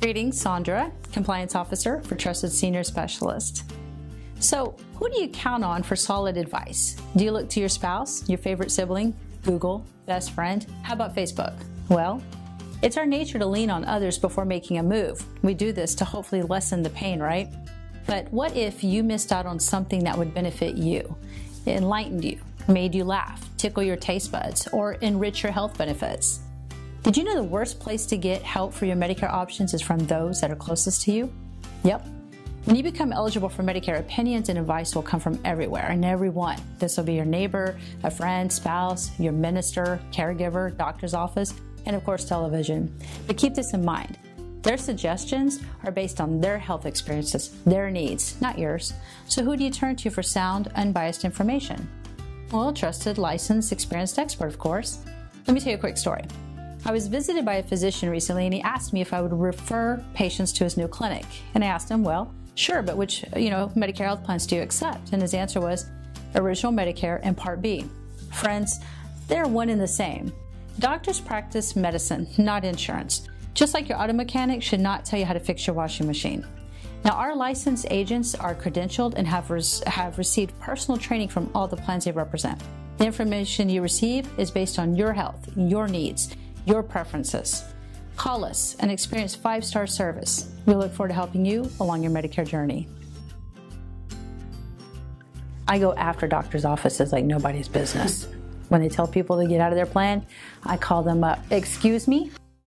Greetings, Sandra, Compliance Officer for Trusted Senior Specialist. So, who do you count on for solid advice? Do you look to your spouse, your favorite sibling, Google, best friend? How about Facebook? Well, it's our nature to lean on others before making a move. We do this to hopefully lessen the pain, right? But what if you missed out on something that would benefit you, enlightened you, made you laugh, tickle your taste buds, or enrich your health benefits? Did you know the worst place to get help for your Medicare options is from those that are closest to you? Yep. When you become eligible for Medicare, opinions and advice will come from everywhere and everyone. This will be your neighbor, a friend, spouse, your minister, caregiver, doctor's office, and of course, television. But keep this in mind. Their suggestions are based on their health experiences, their needs, not yours. So, who do you turn to for sound, unbiased information? Well, trusted, licensed, experienced expert, of course. Let me tell you a quick story. I was visited by a physician recently and he asked me if I would refer patients to his new clinic. And I asked him, well, sure, but which, you know, Medicare health plans do you accept? And his answer was original Medicare and Part B. Friends, they're one and the same. Doctors practice medicine, not insurance. Just like your auto mechanic should not tell you how to fix your washing machine. Now, our licensed agents are credentialed and have, res- have received personal training from all the plans they represent. The information you receive is based on your health, your needs, your preferences. Call us and experience five star service. We look forward to helping you along your Medicare journey. I go after doctors' offices like nobody's business. When they tell people to get out of their plan, I call them up. Excuse me?